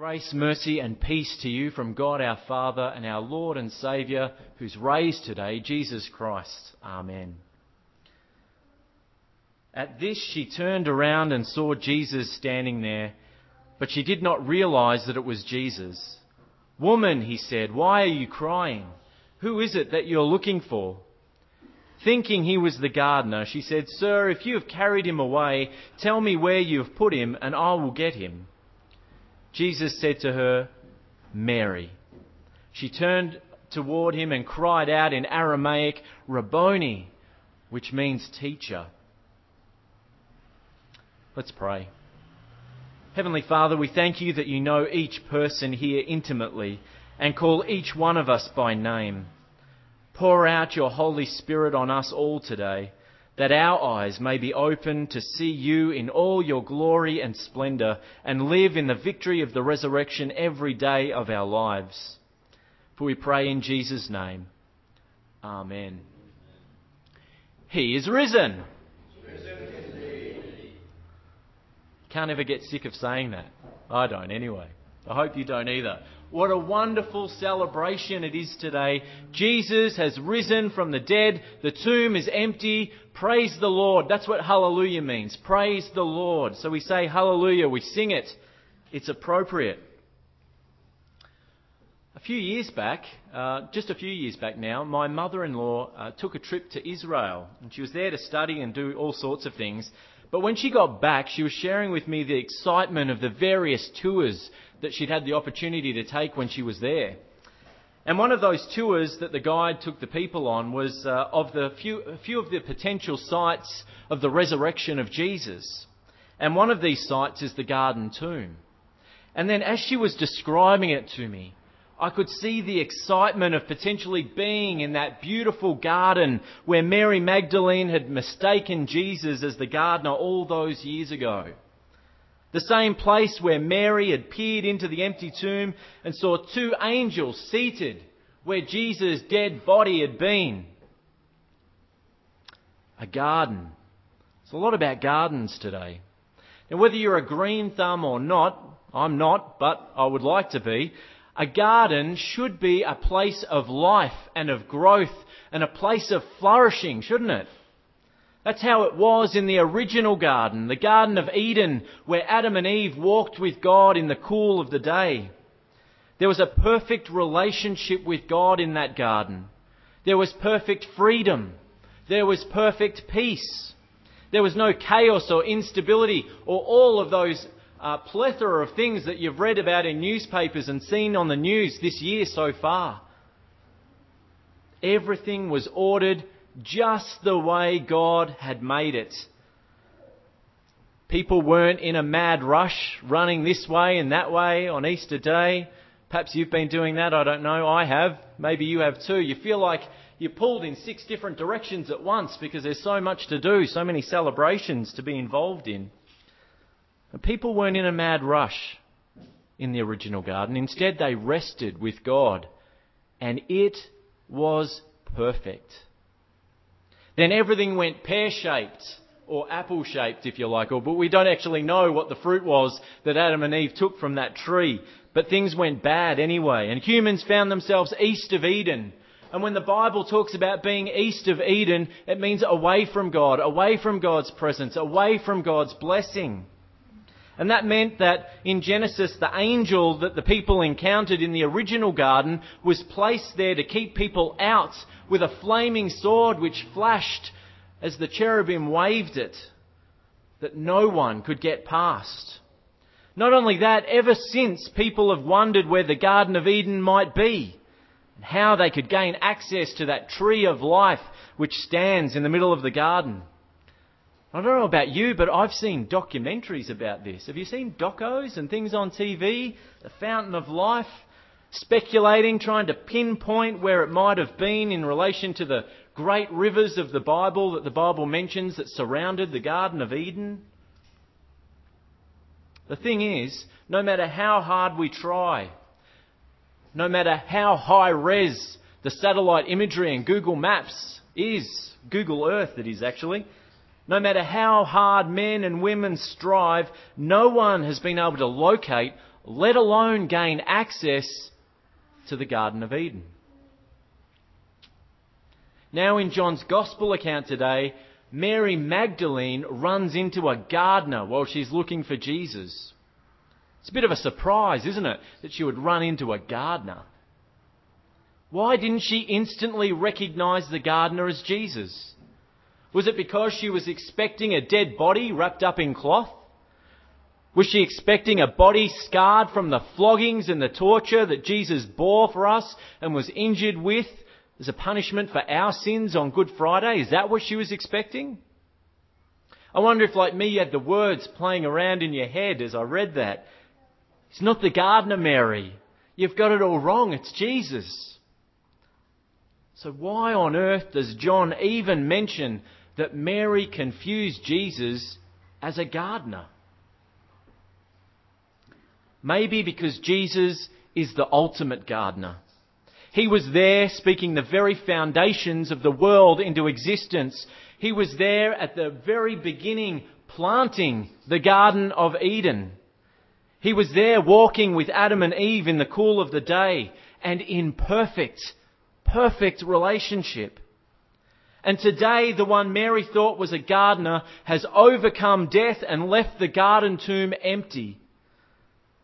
Grace, mercy, and peace to you from God our Father and our Lord and Saviour, who's raised today, Jesus Christ. Amen. At this, she turned around and saw Jesus standing there, but she did not realize that it was Jesus. Woman, he said, why are you crying? Who is it that you're looking for? Thinking he was the gardener, she said, Sir, if you have carried him away, tell me where you have put him, and I will get him. Jesus said to her, Mary. She turned toward him and cried out in Aramaic, Rabboni, which means teacher. Let's pray. Heavenly Father, we thank you that you know each person here intimately and call each one of us by name. Pour out your Holy Spirit on us all today, that our eyes may be open to see you in all your glory and splendour and live in the victory of the resurrection every day of our lives. For we pray in Jesus' name. Amen. He is risen. Can't ever get sick of saying that. I don't anyway. I hope you don't either. What a wonderful celebration it is today. Jesus has risen from the dead. The tomb is empty. Praise the Lord. That's what hallelujah means. Praise the Lord. So we say hallelujah. We sing it. It's appropriate. A few years back, uh, just a few years back now, my mother-in-law uh, took a trip to Israel. And she was there to study and do all sorts of things. But when she got back, she was sharing with me the excitement of the various tours that she'd had the opportunity to take when she was there. And one of those tours that the guide took the people on was uh, of the few, a few of the potential sites of the resurrection of Jesus. And one of these sites is the Garden Tomb. And then as she was describing it to me, I could see the excitement of potentially being in that beautiful garden where Mary Magdalene had mistaken Jesus as the gardener all those years ago. The same place where Mary had peered into the empty tomb and saw two angels seated where Jesus' dead body had been. A garden. It's a lot about gardens today. Now, whether you're a green thumb or not, I'm not, but I would like to be, a garden should be a place of life and of growth and a place of flourishing, shouldn't it? That's how it was in the original garden, the Garden of Eden, where Adam and Eve walked with God in the cool of the day. There was a perfect relationship with God in that garden. There was perfect freedom. There was perfect peace. There was no chaos or instability or all of those uh, plethora of things that you've read about in newspapers and seen on the news this year so far. Everything was ordered just the way God had made it. People weren't in a mad rush running this way and that way on Easter Day. Perhaps you've been doing that, I don't know. I have. Maybe you have too. You feel like you're pulled in six different directions at once because there's so much to do, so many celebrations to be involved in. People weren't in a mad rush in the original garden. Instead, they rested with God, and it was perfect. Then everything went pear shaped, or apple shaped, if you like, or, but we don't actually know what the fruit was that Adam and Eve took from that tree. But things went bad anyway, and humans found themselves east of Eden. And when the Bible talks about being east of Eden, it means away from God, away from God's presence, away from God's blessing. And that meant that in Genesis, the angel that the people encountered in the original garden was placed there to keep people out with a flaming sword which flashed as the cherubim waved it, that no one could get past. Not only that, ever since people have wondered where the Garden of Eden might be and how they could gain access to that tree of life which stands in the middle of the garden. I don't know about you, but I've seen documentaries about this. Have you seen docos and things on TV? The Fountain of Life, speculating, trying to pinpoint where it might have been in relation to the great rivers of the Bible that the Bible mentions that surrounded the Garden of Eden. The thing is, no matter how hard we try, no matter how high res the satellite imagery and Google Maps is, Google Earth it is actually, no matter how hard men and women strive, no one has been able to locate let alone gain access to the Garden of Eden. Now, in John's Gospel account today, Mary Magdalene runs into a gardener while she's looking for Jesus. It's a bit of a surprise, isn't it, that she would run into a gardener. Why didn't she instantly recognize the gardener as Jesus? Was it because she was expecting a dead body wrapped up in cloth? Was she expecting a body scarred from the floggings and the torture that Jesus bore for us and was injured with as a punishment for our sins on Good Friday? Is that what she was expecting? I wonder if, like me, you had the words playing around in your head as I read that. It's not the gardener, Mary. You've got it all wrong. It's Jesus. So why on earth does John even mention that Mary confused Jesus as a gardener? Maybe because Jesus is the ultimate gardener. He was there speaking the very foundations of the world into existence. He was there at the very beginning planting the Garden of Eden. He was there walking with Adam and Eve in the cool of the day and in perfect perfect relationship. And today, the one Mary thought was a gardener has overcome death and left the garden tomb empty.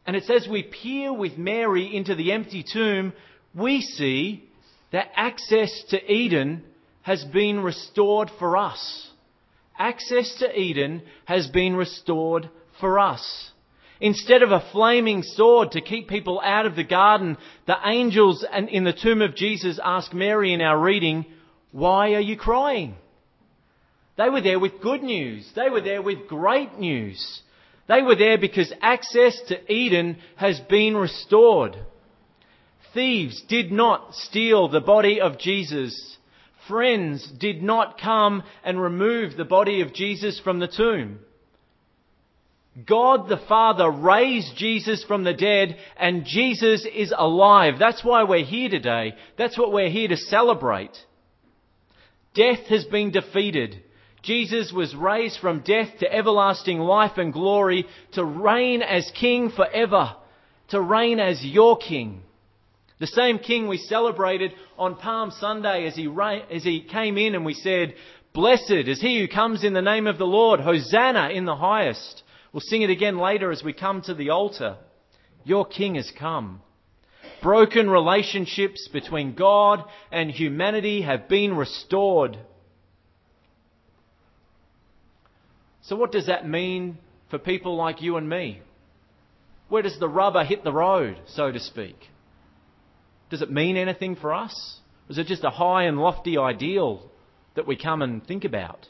And it's as we peer with Mary into the empty tomb, we see that access to Eden has been restored for us. Access to Eden has been restored for us. Instead of a flaming sword to keep people out of the garden, the angels in the tomb of Jesus ask Mary in our reading, Why are you crying? They were there with good news. They were there with great news. They were there because access to Eden has been restored. Thieves did not steal the body of Jesus. Friends did not come and remove the body of Jesus from the tomb. God the Father raised Jesus from the dead and Jesus is alive. That's why we're here today. That's what we're here to celebrate. Death has been defeated. Jesus was raised from death to everlasting life and glory to reign as King forever, to reign as your King. The same King we celebrated on Palm Sunday as he, as he came in and we said, Blessed is he who comes in the name of the Lord, Hosanna in the highest. We'll sing it again later as we come to the altar. Your King has come. Broken relationships between God and humanity have been restored. So, what does that mean for people like you and me? Where does the rubber hit the road, so to speak? Does it mean anything for us? Is it just a high and lofty ideal that we come and think about?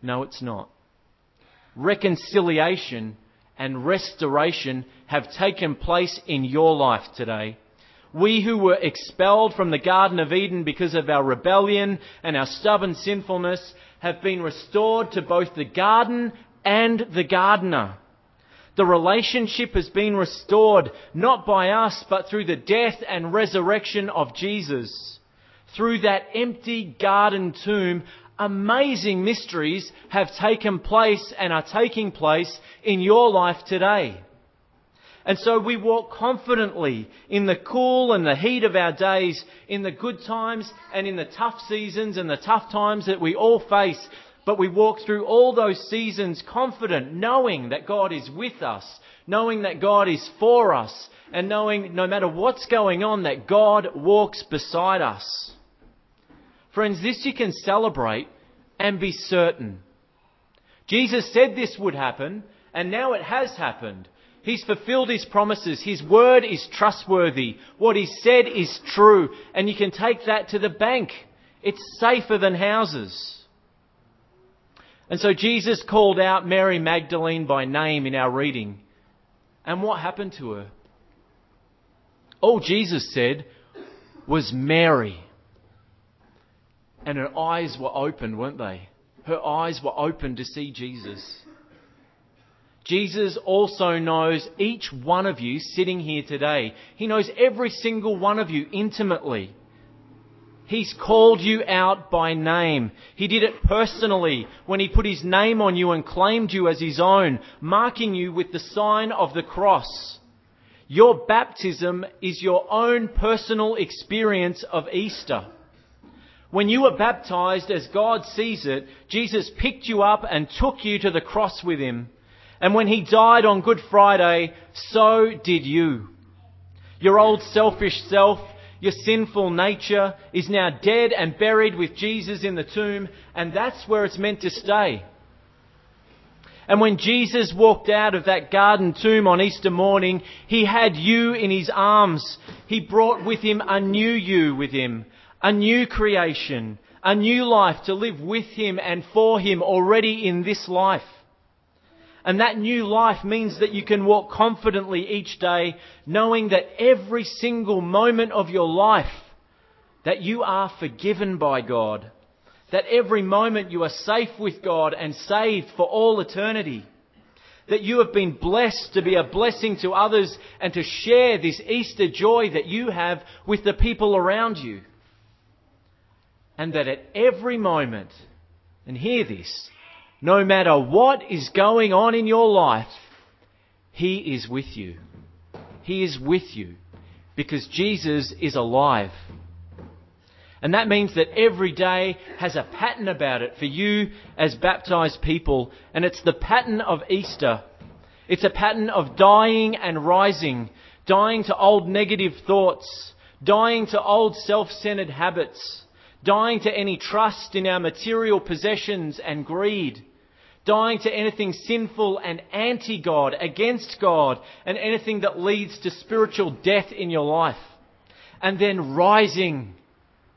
No, it's not reconciliation and restoration have taken place in your life today. We who were expelled from the Garden of Eden because of our rebellion and our stubborn sinfulness have been restored to both the garden and the gardener. The relationship has been restored not by us, but through the death and resurrection of Jesus. Through that empty garden tomb, amazing mysteries have taken place and are taking place in your life today. And so we walk confidently in the cool and the heat of our days, in the good times and in the tough seasons and the tough times that we all face. But we walk through all those seasons confident, knowing that God is with us, knowing that God is for us, and knowing no matter what's going on that God walks beside us. Friends, this you can celebrate and be certain. Jesus said this would happen, and now it has happened. He's fulfilled his promises. His word is trustworthy. What he said is true, and you can take that to the bank. It's safer than houses. And so Jesus called out Mary Magdalene by name in our reading. And what happened to her? All Jesus said was Mary. And her eyes were opened, weren't they? Her eyes were open to see Jesus. Jesus also knows each one of you sitting here today. He knows every single one of you intimately. He's called you out by name. He did it personally when he put his name on you and claimed you as his own, marking you with the sign of the cross. Your baptism is your own personal experience of Easter. When you were baptized as God sees it, Jesus picked you up and took you to the cross with him. And when he died on Good Friday, so did you. Your old selfish self, your sinful nature is now dead and buried with Jesus in the tomb, and that's where it's meant to stay. And when Jesus walked out of that garden tomb on Easter morning, he had you in his arms. He brought with him a new you with him, a new creation, a new life to live with him and for him already in this life. And that new life means that you can walk confidently each day, knowing that every single moment of your life, that you are forgiven by God that every moment you are safe with God and saved for all eternity. That you have been blessed to be a blessing to others and to share this Easter joy that you have with the people around you. And that at every moment, and hear this, no matter what is going on in your life, He is with you. He is with you because Jesus is alive. And that means that every day has a pattern about it for you as baptized people. And it's the pattern of Easter. It's a pattern of dying and rising, dying to old negative thoughts, dying to old self-centered habits, dying to any trust in our material possessions and greed, dying to anything sinful and anti-God, against God, and anything that leads to spiritual death in your life. And then rising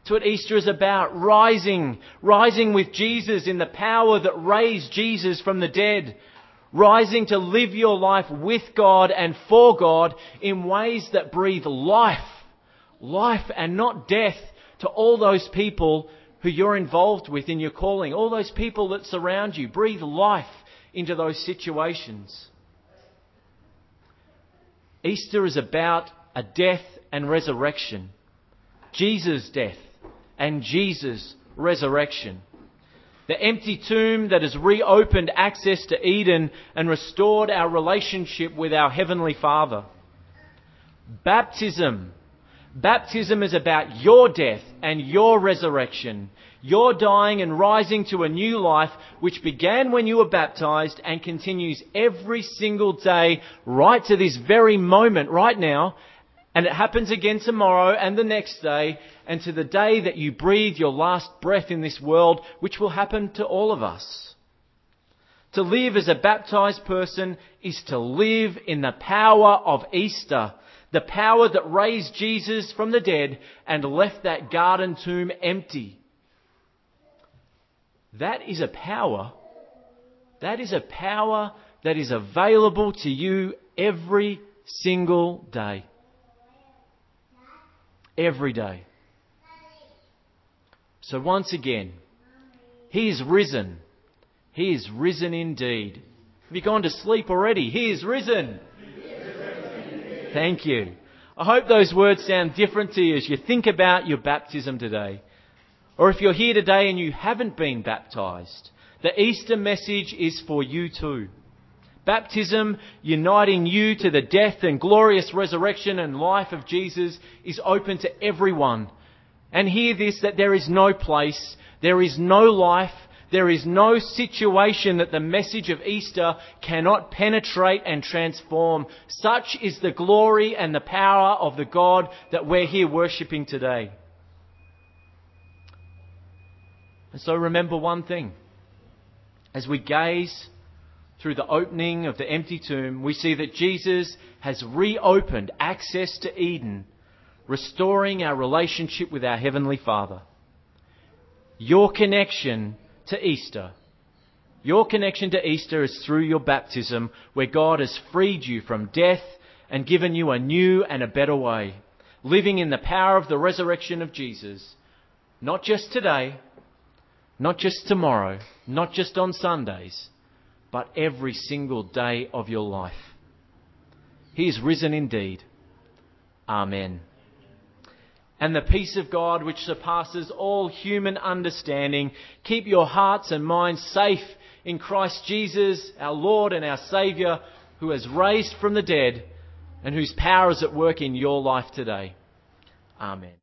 to what Easter is about. Rising. Rising with Jesus in the power that raised Jesus from the dead. Rising to live your life with God and for God in ways that breathe life. Life and not death to all those people who you're involved with in your calling. All those people that surround you. Breathe life into those situations. Easter is about a death and resurrection. Jesus' death and Jesus' resurrection. The empty tomb that has reopened access to Eden and restored our relationship with our Heavenly Father. Baptism. Baptism is about your death and your resurrection. Your dying and rising to a new life which began when you were baptized and continues every single day right to this very moment right now and it happens again tomorrow and the next day and to the day that you breathe your last breath in this world, which will happen to all of us. To live as a baptized person is to live in the power of Easter, the power that raised Jesus from the dead and left that garden tomb empty. That is a power, that is a power that is available to you every single day every day. So once again, He is risen. He is risen indeed. Have you gone to sleep already? He is risen. Thank you. I hope those words sound different to you as you think about your baptism today. Or if you're here today and you haven't been baptized, the Easter message is for you too. Baptism, uniting you to the death and glorious resurrection and life of Jesus, is open to everyone. And hear this that there is no place, there is no life, there is no situation that the message of Easter cannot penetrate and transform. Such is the glory and the power of the God that we're here worshipping today. And so remember one thing. As we gaze through the opening of the empty tomb, we see that Jesus has reopened access to Eden, restoring our relationship with our Heavenly Father. Your connection to Easter, your connection to Easter is through your baptism, where God has freed you from death and given you a new and a better way, living in the power of the resurrection of Jesus, not just today, not just tomorrow, not just on Sundays but every single day of your life. He is risen indeed. Amen. And the peace of God, which surpasses all human understanding, keep your hearts and minds safe in Christ Jesus, our Lord and our Saviour, who has raised from the dead and whose power is at work in your life today. Amen.